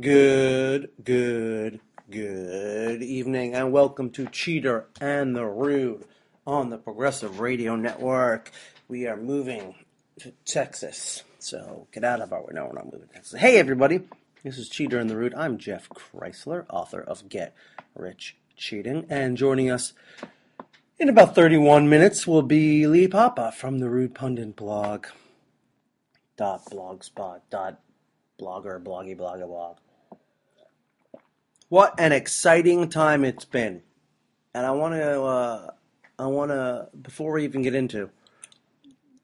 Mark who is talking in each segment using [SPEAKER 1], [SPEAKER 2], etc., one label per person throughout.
[SPEAKER 1] Good, good, good evening, and welcome to Cheater and the Rude on the Progressive Radio Network. We are moving to Texas, so get out of our. Way. No, we're not moving to Texas. Hey, everybody, this is Cheater and the Rude. I'm Jeff Kreisler, author of Get Rich Cheating, and joining us in about 31 minutes will be Lee Papa from the Rude Pundit blog. Dot blogspot dot blogger bloggy blogger blog. What an exciting time it's been, and I want to uh, I want to before we even get into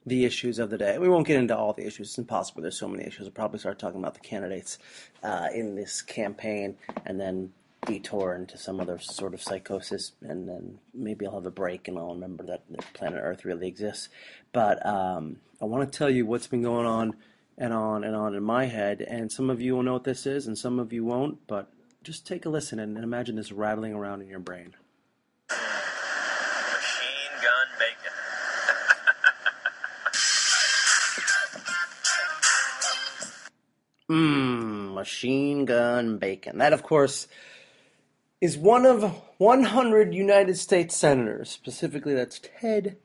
[SPEAKER 1] the issues of the day. We won't get into all the issues. It's impossible. There's so many issues. We'll probably start talking about the candidates uh, in this campaign, and then detour into some other sort of psychosis, and then maybe I'll have a break and I'll remember that, planet Earth really exists. But um, I want to tell you what's been going on and on and on in my head, and some of you will know what this is, and some of you won't. But just take a listen and, imagine this rattling around in your brain.
[SPEAKER 2] Machine gun bacon.
[SPEAKER 1] Mmm, machine gun bacon. That, of course, is one of 100 United States senators. Specifically, that's Ted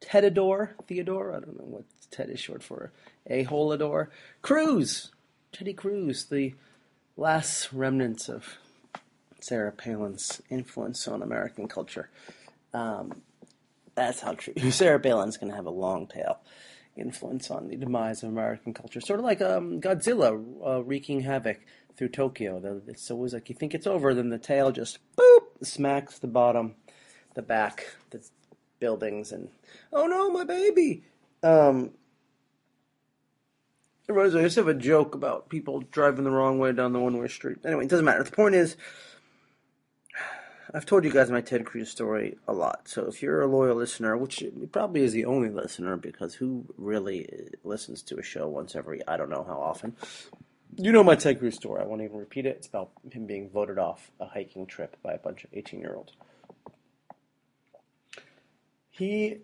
[SPEAKER 1] Tedador Theodore. I don't know what Ted is short for. A Holador Cruz. Teddy Cruz, the last remnants of Sarah Palin's influence on American culture. Um, that's how true. Sarah Palin's going to have a long tail influence on the demise of American culture. Sort of like um, Godzilla uh, wreaking havoc through Tokyo. It's always like you think it's over, then the tail just boop smacks the bottom, the back, the buildings, and oh no, my baby. Um, me, I just have a joke about people driving the wrong way down the one-way street. Anyway, it doesn't matter. The point is, I've told you guys my Ted Cruz story a lot. So if you're a loyal listener, which probably is the only listener, because who really listens to a show once every I don't know how often, you know my Ted Cruz story. I won't even repeat it. It's about him being voted off a hiking trip by a bunch of 18 year olds. He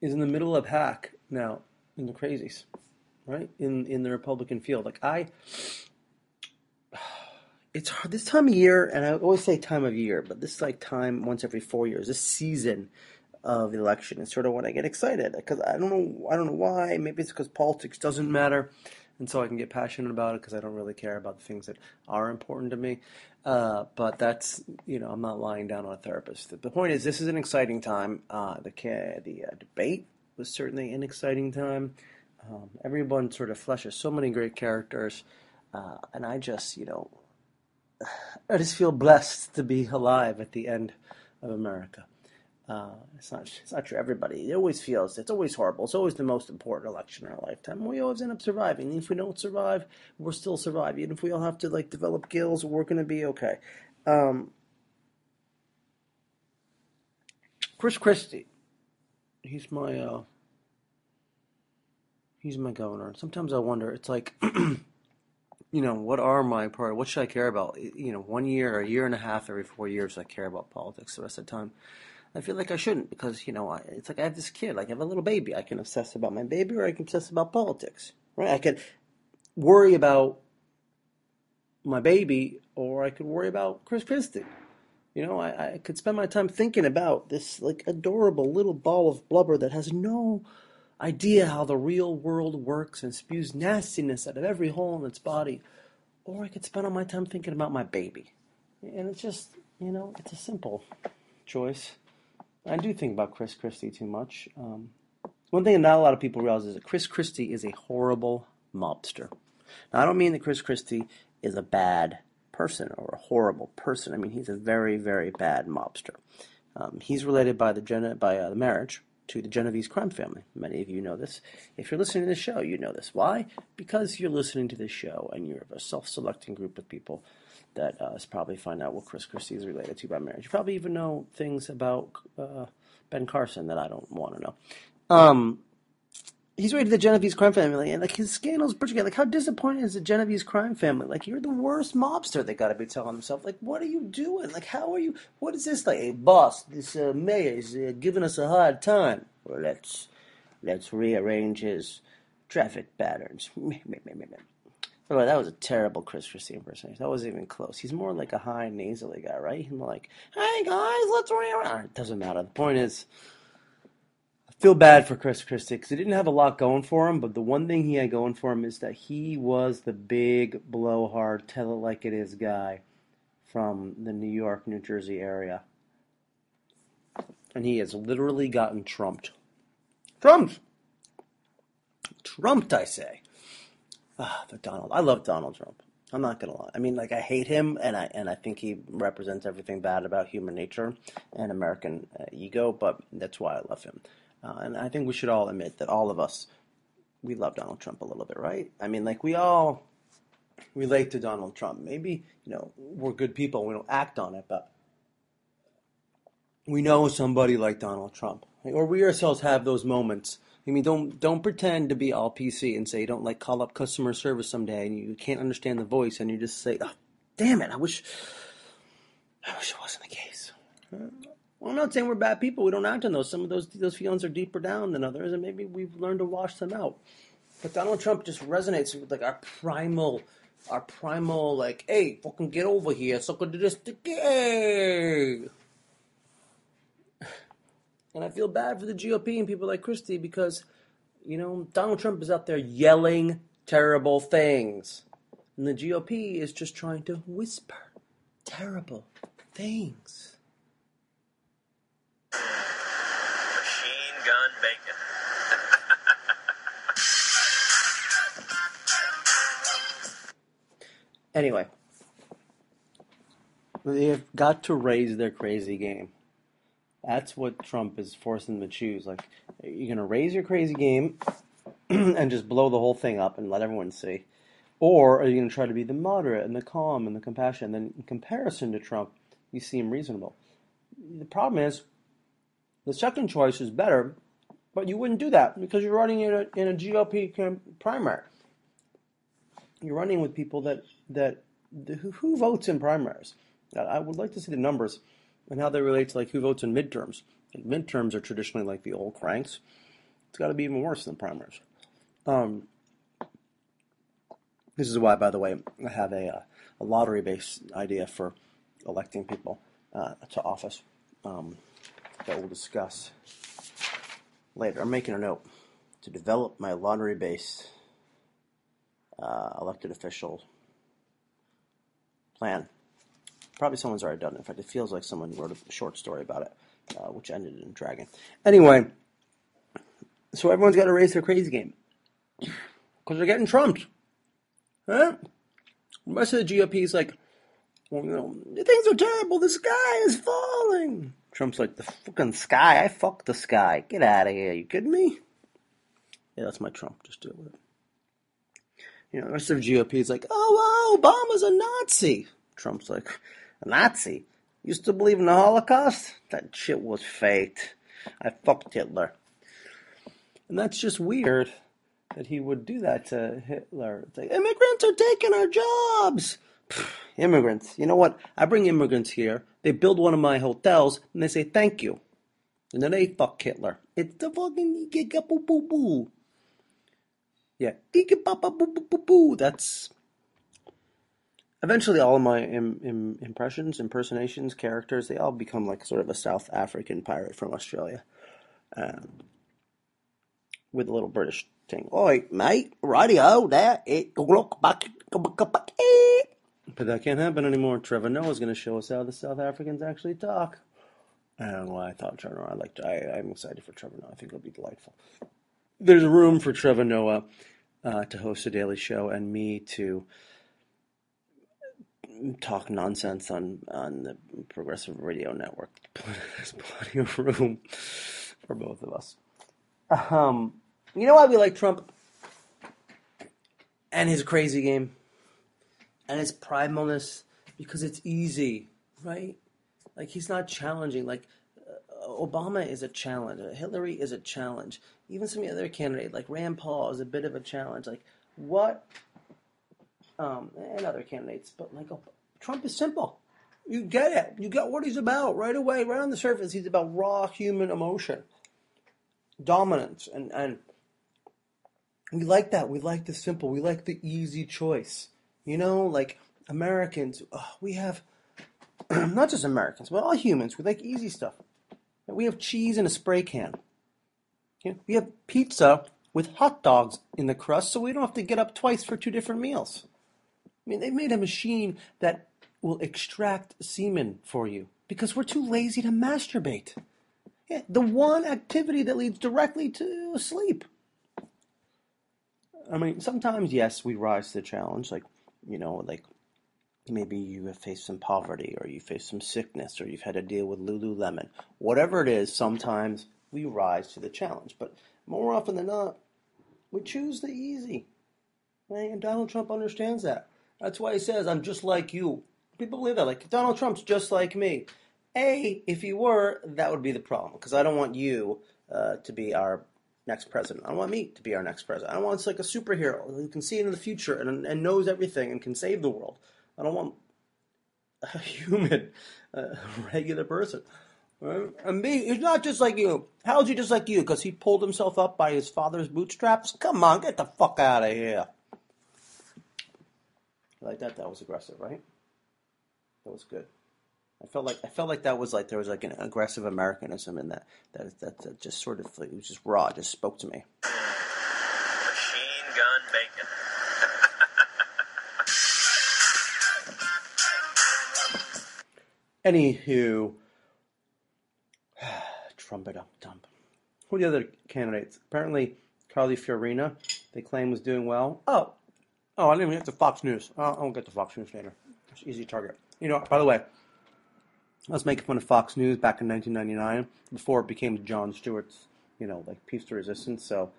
[SPEAKER 1] is in the middle of hack now in the crazies, right? In in the Republican field. Like I it's hard this time of year, and I always say time of year, but this is like time once every four years. This season of the election is sort of when I get excited because I don't know I don't know why. Maybe it's because politics doesn't matter, and so I can get passionate about it because I don't really care about the things that are important to me. Uh, but that's you know I'm not lying down on a therapist. The point is this is an exciting time. Uh, the the uh, debate was certainly an exciting time. Um, everyone sort of fleshes so many great characters, uh, and I just you know I just feel blessed to be alive at the end of America. Uh, it's not it's not for everybody. It always feels it's always horrible. It's always the most important election in our lifetime. We always end up surviving. If we don't survive, we're still surviving. Even if we all have to like develop gills, we're gonna be okay. Um, Chris Christie, he's my uh, he's my governor. Sometimes I wonder. It's like. you know, what are my priorities? What should I care about? You know, one year or a year and a half every four years, I care about politics. The rest of the time, I feel like I shouldn't because you know, I, it's like I have this kid, like I have a little baby. I can obsess about my baby, or I can obsess about politics. Right? I could worry about my baby, or I could worry about Chris Christie. You know, I, I could spend my time thinking about this like adorable little ball of blubber that has no idea how the real world works and spews nastiness out of every hole in its body. Or I could spend all my time thinking about my baby. And it's just, you know, it's a simple choice. I do think about Chris Christie too much. Um, one thing that not a lot of people realize is that Chris Christie is a horrible mobster. Now, I don't mean that Chris Christie is a bad person or a horrible person. I mean he's a very, very bad mobster. Um, he's related by the Gen- by uh, the marriage to the Genovese crime family. Many of you know this. If you're listening to this show, you know this. Why? Because you're listening to this show and you're a self-selecting group of people that uh, probably find out what Chris Christie is related to by marriage. You probably even know things about uh, Ben Carson that I don't want to know. Um, he's related to the Genovese crime family, and like his scandals, particularly, like how disappointing is the Genovese crime family? Like you're the worst mobster. They got to be telling themselves, like, what are you doing? Like, how are you? What is this? Like, hey, boss, this uh, mayor is uh, giving us a hard time. Well, let's let's rearrange his traffic patterns. By that was a terrible Chris Christie impersonation. That wasn't even close. He's more like a high nasally guy, right? He's more like, "Hey guys, let's around." It doesn't matter. The point is, feel bad for Chris Christie because he didn't have a lot going for him. But the one thing he had going for him is that he was the big blowhard, tell it like it is guy from the New York, New Jersey area, and he has literally gotten trumped. Trumped. Trumped, I say. Ah, the Donald. I love Donald Trump. I'm not gonna lie. I mean, like I hate him, and I and I think he represents everything bad about human nature and American uh, ego. But that's why I love him, uh, and I think we should all admit that all of us we love Donald Trump a little bit, right? I mean, like we all relate to Donald Trump. Maybe you know we're good people. We don't act on it, but we know somebody like Donald Trump, or we ourselves have those moments I mean, don't don't pretend to be all PC and say you don't like call up customer service someday and you can't understand the voice and you just say, oh, "Damn it! I wish, I wish it wasn't the case." Well, I'm not saying we're bad people. We don't act on those. Some of those those feelings are deeper down than others, and maybe we've learned to wash them out. But Donald Trump just resonates with like our primal, our primal like, "Hey, fucking get over here, sucker, do this, gay." And I feel bad for the GOP and people like Christie because, you know, Donald Trump is out there yelling terrible things. And the GOP is just trying to whisper terrible things. Anyway, they've got to raise their crazy game. That's what Trump is forcing them to choose. Like, you're going to raise your crazy game and just blow the whole thing up and let everyone see? Or are you going to try to be the moderate and the calm and the compassion? And then in comparison to Trump, you seem reasonable. The problem is, the second choice is better, but you wouldn't do that because you're running in a, in a GOP primary. You're running with people that, that who, who votes in primaries. I would like to see the numbers and how they relate to like who votes in midterms. Midterms are traditionally like the old cranks. It's got to be even worse than primaries. Um, this is why, by the way, I have a, uh, a lottery-based idea for electing people uh, to office um, that we'll discuss later. I'm making a note to develop my lottery-based uh, elected official plan Probably someone's already done it. In fact, it feels like someone wrote a short story about it, uh, which ended in Dragon. Anyway, so everyone's got to raise their crazy game because they're getting trumped. Huh? The rest of the GOP is like, well, you know, things are terrible. The sky is falling. Trump's like, the fucking sky? I fuck the sky. Get out of here. You kidding me? Yeah, that's my Trump. Just deal with it. You know, the rest of the GOP is like, oh, wow, Obama's a Nazi. Trump's like, a Nazi? Used to believe in the Holocaust? That shit was fake. I fucked Hitler. And that's just weird that he would do that to Hitler. It's like, immigrants are taking our jobs. Pfft, immigrants. You know what? I bring immigrants here. They build one of my hotels and they say thank you. And then they fuck Hitler. It's the fucking boo boo boo. Yeah. That's eventually all of my Im- Im- impressions, impersonations, characters, they all become like sort of a South African pirate from Australia. Um, with a little British thing. Oi, mate, radio, there, it, look back, But that can't happen anymore. Trevor Noah's going to show us how the South Africans actually talk. Know why I thought Trevor Noah. I like. I, I'm excited for Trevor Noah. I think it'll be delightful. There's room for Trevor Noah uh, to host a daily show and me to talk nonsense on on the progressive radio network. There's plenty of room for both of us. Um, you know why we like Trump and his crazy game and his primalness because it's easy, right? Like he's not challenging. Like Obama is a challenge. Hillary is a challenge. Even some of the other candidates, like Rand Paul, is a bit of a challenge. Like what um, and other candidates, but like Trump is simple. You get it. You get what he's about right away, right on the surface. He's about raw human emotion, dominance, and and We like that. We like the simple. We like the easy choice. You know, like Americans, we have not just Americans, but all humans. We like easy stuff. We have cheese in a spray can. We have pizza with hot dogs in the crust, so we don't have to get up twice for two different meals. I mean, they made a machine that will extract semen for you because we're too lazy to masturbate. Yeah, the one activity that leads directly to sleep. I mean, sometimes, yes, we rise to the challenge. Like, you know, like maybe you have faced some poverty or you face some sickness or you've had to deal with Lululemon. Whatever it is, sometimes we rise to the challenge. But more often than not, we choose the easy. Right? And Donald Trump understands that. That's why he says, I'm just like you. People believe that. Like, Donald Trump's just like me. A, if he were, that would be the problem. Because I don't want you uh, to be our next president. I don't want me to be our next president. I want like a superhero who can see into the future and, and knows everything and can save the world. I don't want a human, a regular person. Uh, and me, he's not just like you. How's he just like you? Because he pulled himself up by his father's bootstraps? Come on, get the fuck out of here. Like that, that was aggressive, right? That was good. I felt like I felt like that was like there was like an aggressive Americanism in that. That that, that just sort of it was just raw. Just spoke to me.
[SPEAKER 2] Machine gun bacon.
[SPEAKER 1] Anywho, trumpet up dump. Who are the other candidates? Apparently, Carly Fiorina, they claim was doing well. Oh, oh, I didn't even get to Fox News. Oh, I won't get to Fox News later. It's easy target. You know, by the way, I was making fun of Fox News back in 1999 before it became Jon Stewart's, you know, like Peace to Resistance. So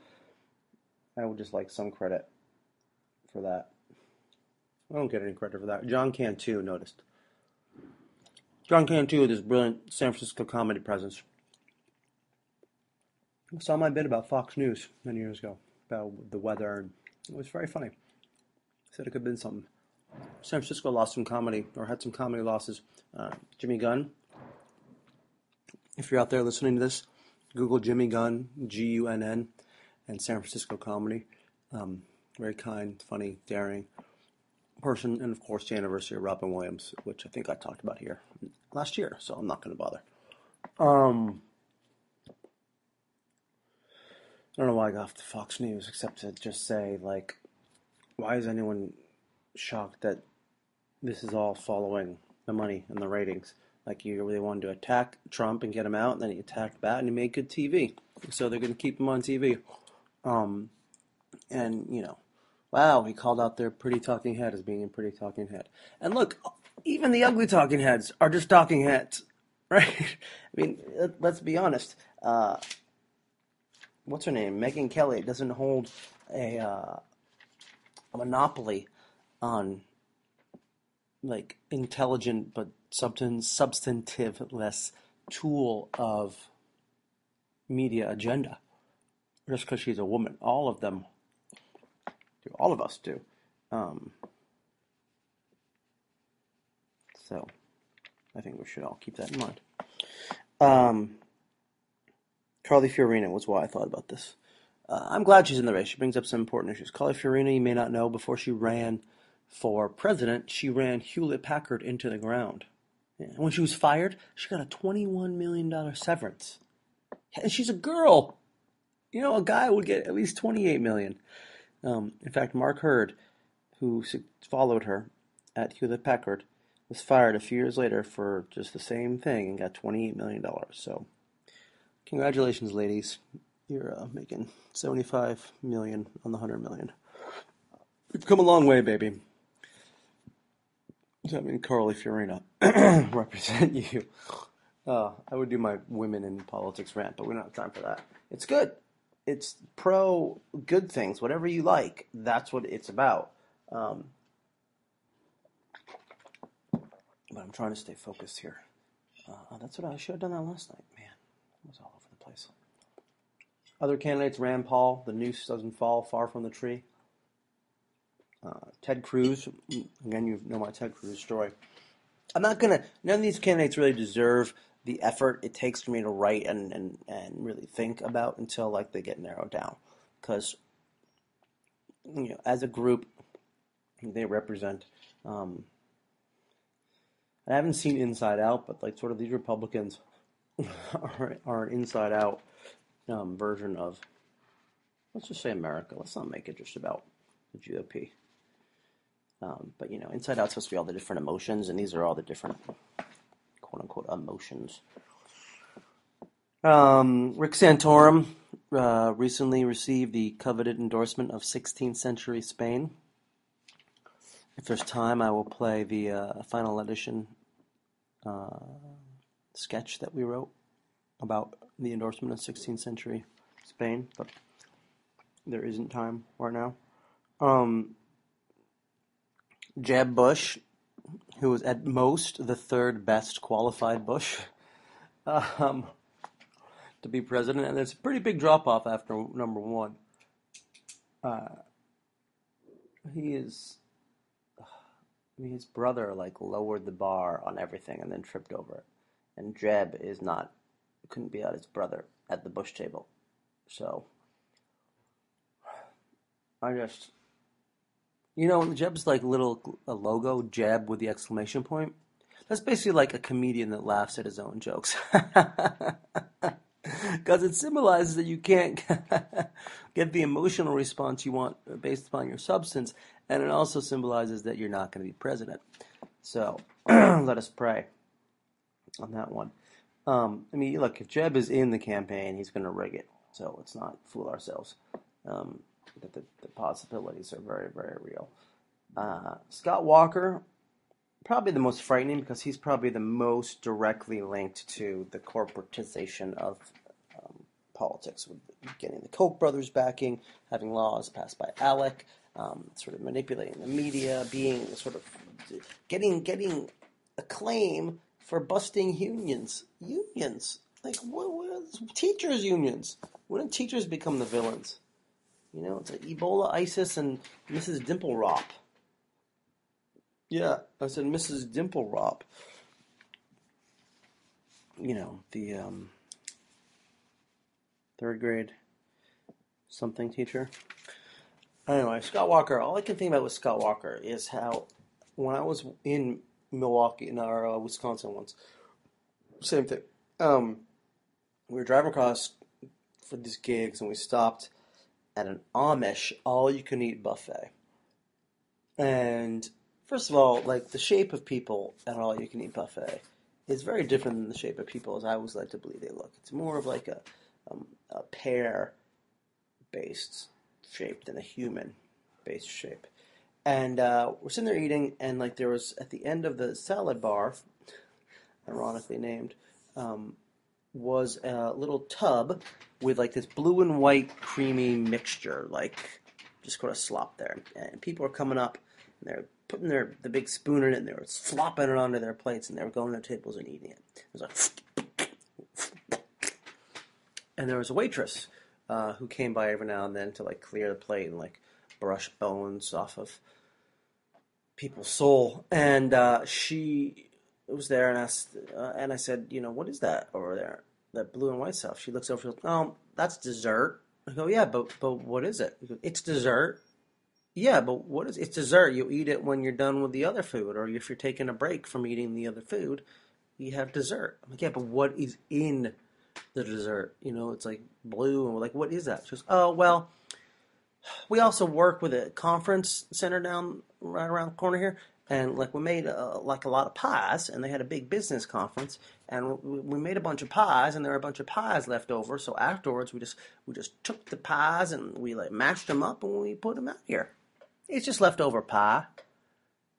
[SPEAKER 1] I would just like some credit for that. I don't get any credit for that. John Cantu noticed. John Cantu with his brilliant San Francisco comedy presence. I saw my bit about Fox News many years ago about the weather, and it was very funny. Said it could have been something. San Francisco lost some comedy, or had some comedy losses. Uh, Jimmy Gunn. If you're out there listening to this, Google Jimmy Gunn, G U N N, and San Francisco comedy. Um, very kind, funny, daring person, and of course the anniversary of Robin Williams, which I think I talked about here last year, so I'm not going to bother. Um, I don't know why I got off the Fox News, except to just say, like, why is anyone shocked that this is all following the money and the ratings? Like, you really wanted to attack Trump and get him out, and then he attacked back, and he made good TV. So they're going to keep him on TV. Um, and, you know, wow, he called out their pretty talking head as being a pretty talking head. And look, even the ugly talking heads are just talking heads, right? I mean, let's be honest. Uh, what's her name? Megyn Kelly doesn't hold a, uh, monopoly on like intelligent but substan- substantive-less tool of media agenda just because she's a woman. All of them do. All of us do. Um, so I think we should all keep that in mind. Um, Carly Fiorina was why I thought about this. Uh, I'm glad she's in the race. She brings up some important issues. Carly Fiorina, you may not know, before she ran for president, she ran Hewlett Packard into the ground. And when she was fired, she got a $21 million severance. And she's a girl. You know, a guy would get at least $28 million. Um, in fact, Mark Hurd, who followed her at Hewlett Packard, was fired a few years later for just the same thing and got $28 million. So, congratulations, ladies. You're uh, making 75 million on the 100 million. We've come a long way, baby. I mean, Carly Fiorina represent you. Uh, I would do my women in politics rant, but we don't have time for that. It's good. It's pro good things, whatever you like. That's what it's about. Um, but I'm trying to stay focused here. Uh, that's what I should have done that last night. Man, it was all over the place. Other candidates: Rand Paul, the noose doesn't fall far from the tree. Uh, Ted Cruz, again, you know my Ted Cruz story. I'm not gonna. None of these candidates really deserve the effort it takes for me to write and, and, and really think about until like they get narrowed down. Because you know, as a group, they represent. Um, I haven't seen Inside Out, but like sort of these Republicans are, are an Inside Out um, version of, let's just say America. Let's not make it just about the GOP. Um, but you know, Inside Out's supposed to be all the different emotions, and these are all the different quote unquote emotions. Um, Rick Santorum uh, recently received the coveted endorsement of 16th century Spain. If there's time, I will play the uh, final edition uh, sketch that we wrote about the endorsement of 16th century Spain, but there isn't time right now. Um, Jeb Bush, who was at most the third best qualified Bush um, to be president, and there's a pretty big drop off after number one. Uh, he is. I mean, his brother like lowered the bar on everything and then tripped over it, and Jeb is not couldn't be at his brother at the Bush table, so I just you know, Jeb's like little a logo, Jeb with the exclamation point. That's basically like a comedian that laughs at his own jokes. Because it symbolizes that you can't get the emotional response you want based upon your substance, and it also symbolizes that you're not going to be president. So let us pray on that one. Um, I mean, look, if Jeb is in the campaign, he's going to rig it. So let's not fool ourselves. Um, that the, the possibilities are very, very real. Uh, Scott Walker, probably the most frightening because he's probably the most directly linked to the corporatization of um, politics, with getting the Koch brothers backing, having laws passed by ALEC, um, sort of manipulating the media, being sort of getting getting acclaim for busting unions. Unions, like what, what teachers' unions. Wouldn't teachers become the villains? You know, it's like Ebola, ISIS, and Mrs. Dimple Rop. Yeah, I said Mrs. Dimple Rop. You know, the um, third grade something teacher. Anyway, Scott Walker, all I can think about with Scott Walker is how when I was in Milwaukee, in our uh, Wisconsin once, same thing. Um, we were driving across for these gigs and we stopped at an Amish all you can eat buffet. And first of all, like the shape of people at all you can eat buffet is very different than the shape of people as I always like to believe they look. It's more of like a, um, a pear based shape than a human based shape. And uh, we're sitting there eating, and like there was at the end of the salad bar, ironically named, um, was a little tub with like this blue and white creamy mixture, like just kind of slop there. And people are coming up and they're putting their the big spoon in it and they were flopping it onto their plates and they were going to their tables and eating it. It was like, and there was a waitress uh, who came by every now and then to like clear the plate and like brush bones off of people's soul. And uh, she was there and asked, uh, and I said, you know, what is that over there? That blue and white stuff. She looks over. She goes, oh, that's dessert. I go, yeah, but but what is it? Goes, it's dessert. Yeah, but what is it's dessert? You eat it when you're done with the other food, or if you're taking a break from eating the other food, you have dessert. I'm like, yeah, but what is in the dessert? You know, it's like blue, and we're like, what is that? She goes, oh well, we also work with a conference center down right around the corner here, and like we made uh, like a lot of pies, and they had a big business conference, and we, made a bunch of pies, and there were a bunch of pies left over. So afterwards, we just we just took the pies and we like mashed them up and we put them out here. It's just leftover pie.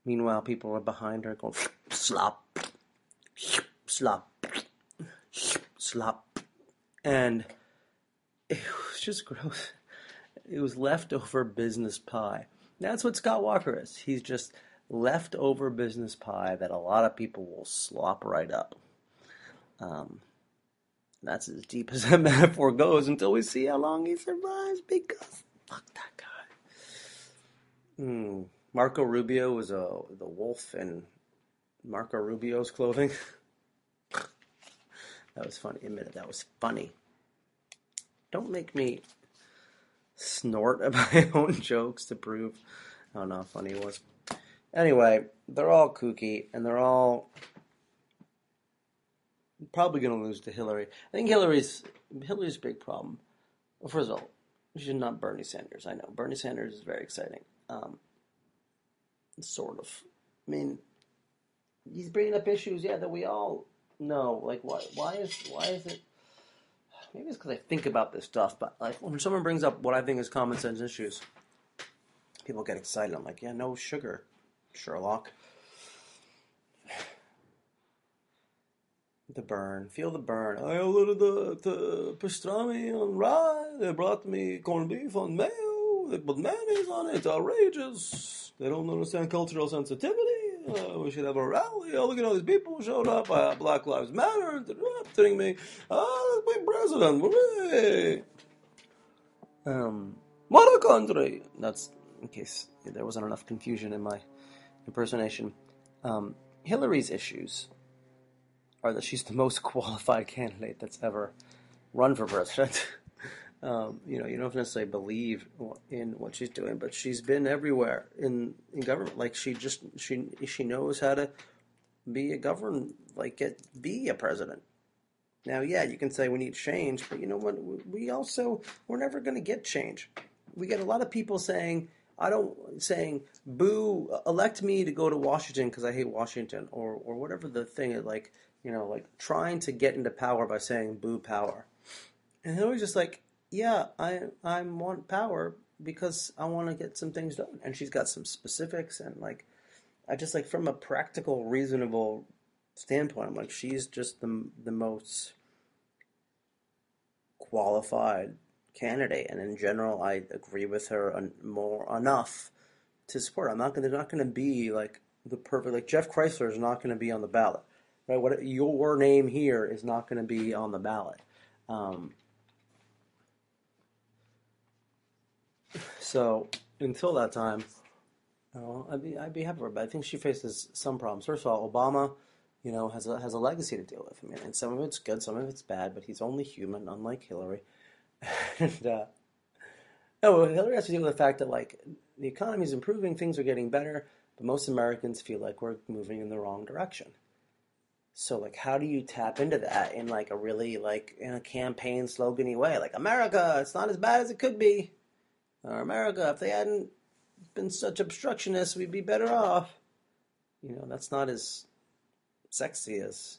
[SPEAKER 1] Meanwhile, people were behind her going slop, slop, slop, and it was just gross. It was leftover business pie. That's what Scott Walker is. He's just leftover business pie that a lot of people will slop right up. Um, that's as deep as that metaphor goes until we see how long he survives because fuck that guy. Hmm. Marco Rubio was a the wolf in Marco Rubio's clothing. that was funny. Admit it, that was funny. Don't make me snort at my own jokes to prove how not funny it was. Anyway, they're all kooky and they're all probably going to lose to Hillary. I think Hillary's Hillary's big problem. Well, first of all, she's not Bernie Sanders. I know Bernie Sanders is very exciting. Um, sort of. I mean, he's bringing up issues, yeah, that we all know. Like, why? Why is why is it? Maybe it's because I think about this stuff, but like when someone brings up what I think is common sense issues, people get excited. I'm like, yeah, no sugar, Sherlock. The burn, feel the burn. I ordered the, the pastrami on rye. They brought me corned beef on mayo. They put mayonnaise on it. It's outrageous. They don't understand cultural sensitivity. Uh, we should have a rally. Oh, look at all these people who showed up. Uh, Black Lives Matter. Threatening me. Oh, let's president. Hooray. Um, what a country. That's in case there wasn't enough confusion in my impersonation. Um, Hillary's issues are that she's the most qualified candidate that's ever run for president. um, you know, you don't necessarily believe in what she's doing, but she's been everywhere in, in government. Like she just she she knows how to be a govern like get be a president. Now, yeah, you can say we need change, but you know what? We also we're never going to get change. We get a lot of people saying, "I don't," saying, "Boo, elect me to go to Washington because I hate Washington," or or whatever the thing is. Like you know, like trying to get into power by saying "boo power," and Hillary's just like, "Yeah, I I want power because I want to get some things done," and she's got some specifics and like, I just like from a practical, reasonable standpoint, I'm like, she's just the the most qualified candidate, and in general, I agree with her more enough to support. I'm not gonna they're not gonna be like the perfect like Jeff Kreisler is not gonna be on the ballot right? What your name here is not going to be on the ballot. Um, so until that time, know, I'd be I'd be happy for her. But I think she faces some problems. First of all, Obama, you know, has a has a legacy to deal with. I mean, and some of it's good, some of it's bad. But he's only human, unlike Hillary. and uh, no, Hillary has to deal with the fact that like the economy is improving, things are getting better, but most Americans feel like we're moving in the wrong direction. So like how do you tap into that in like a really like in a campaign slogany way? Like America, it's not as bad as it could be. Or America, if they hadn't been such obstructionists, we'd be better off. You know, that's not as sexy as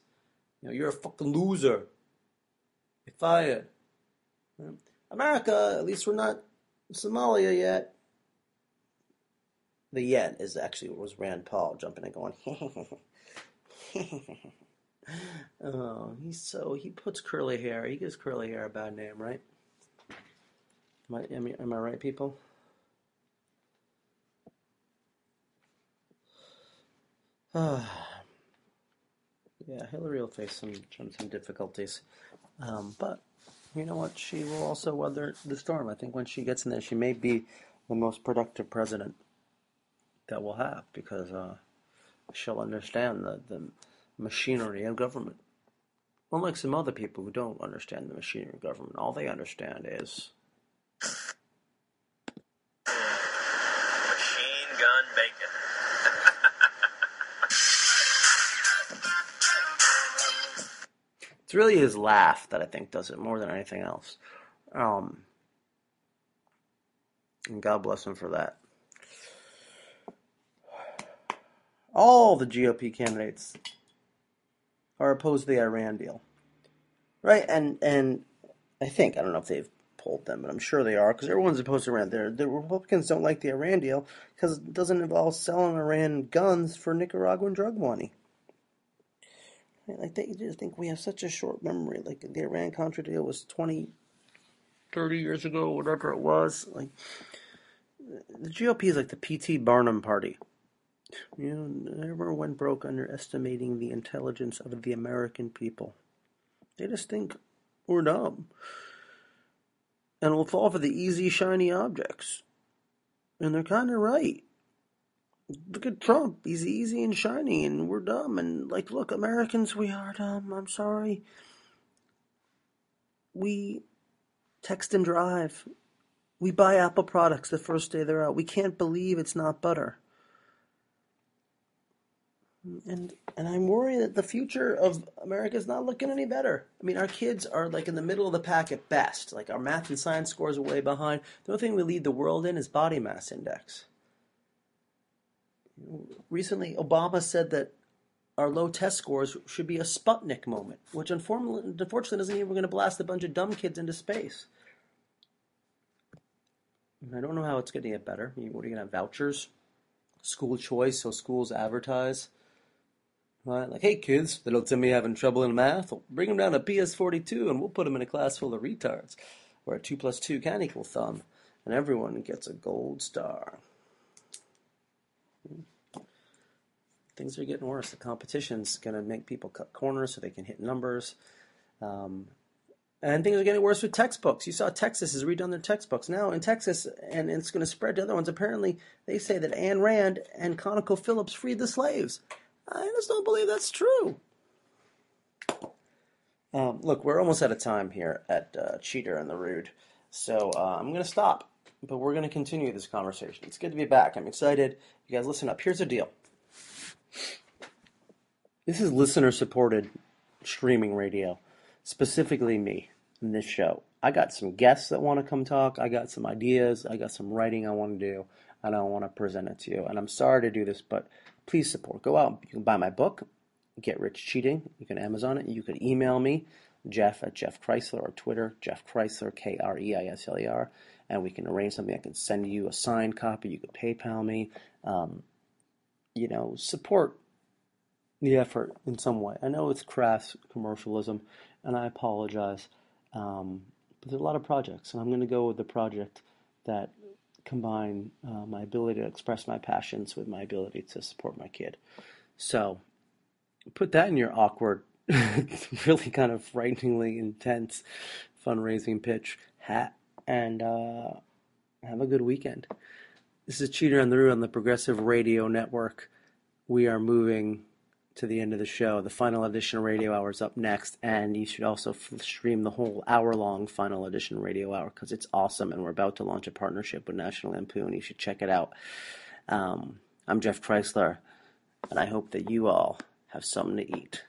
[SPEAKER 1] you know, you're a fucking loser. You're fired. America, at least we're not Somalia yet. The yet is actually was Rand Paul jumping and going oh, he's so he puts curly hair. He gives curly hair a bad name, right? Am I am am I right, people? yeah, Hillary will face some some, some difficulties, um, but you know what? She will also weather the storm. I think when she gets in there, she may be the most productive president that we'll have because uh, she'll understand the the machinery of government. Unlike some other people who don't understand the machinery of government, all they understand is
[SPEAKER 2] machine gun bacon.
[SPEAKER 1] it's really his laugh that I think does it more than anything else. Um, and God bless him for that. All the GOP candidates are opposed to the Iran deal, right? And and I think I don't know if they've polled them, but I'm sure they are because everyone's opposed to Iran. They're, the Republicans don't like the Iran deal because it doesn't involve selling Iran guns for Nicaraguan drug money. Like they just think we have such a short memory. Like the Iran Contra deal was 20, 30 years ago, whatever it was. Like the GOP is like the P.T. Barnum party. You know, never went broke underestimating the intelligence of the American people. They just think we're dumb. And will fall for the easy, shiny objects. And they're kind of right. Look at Trump. He's easy and shiny, and we're dumb. And, like, look, Americans, we are dumb. I'm sorry. We text and drive. We buy Apple products the first day they're out. We can't believe it's not butter. And and I'm worried that the future of America is not looking any better. I mean, our kids are like in the middle of the pack at best. Like our math and science scores are way behind. The only thing we lead the world in is body mass index. Recently, Obama said that our low test scores should be a Sputnik moment, which unfortunately, doesn't mean we're going to blast a bunch of dumb kids into space. I don't know how it's going to get better. What are you going to have vouchers? School choice, so schools advertise. Right? Like, hey kids, tell me having trouble in math. Well, bring them down to PS42 and we'll put them in a class full of retards where 2 plus 2 can equal thumb. And everyone gets a gold star. Things are getting worse. The competition's going to make people cut corners so they can hit numbers. Um, and things are getting worse with textbooks. You saw Texas has redone their textbooks. Now in Texas, and it's going to spread to other ones, apparently they say that Ayn Rand and ConocoPhillips freed the slaves. I just don't believe that's true. Um, look, we're almost out of time here at uh, Cheater and the Rude, so uh, I'm going to stop. But we're going to continue this conversation. It's good to be back. I'm excited. You guys, listen up. Here's the deal. This is listener-supported streaming radio, specifically me in this show. I got some guests that want to come talk. I got some ideas. I got some writing I want to do, and I want to present it to you. And I'm sorry to do this, but please support. Go out. You can buy my book, Get Rich Cheating. You can Amazon it. You can email me, Jeff at Jeff Kreisler, or Twitter, Jeff Kreisler, K R E I S L E R, and we can arrange something. I can send you a signed copy. You can PayPal me. Um, you know, support the effort in some way. I know it's crass commercialism, and I apologize. Um, but there's a lot of projects, and I'm going to go with the project that combine uh, my ability to express my passions with my ability to support my kid. So put that in your awkward, really kind of frighteningly intense fundraising pitch hat and uh, have a good weekend. This is Cheater on the Rude on the Progressive Radio Network. We are moving to the end of the show. The final edition radio hour is up next, and you should also f- stream the whole hour long final edition radio hour because it's awesome. And we're about to launch a partnership with National Lampoon. You should check it out. Um, I'm Jeff Kreisler, and I hope that you all have something to eat.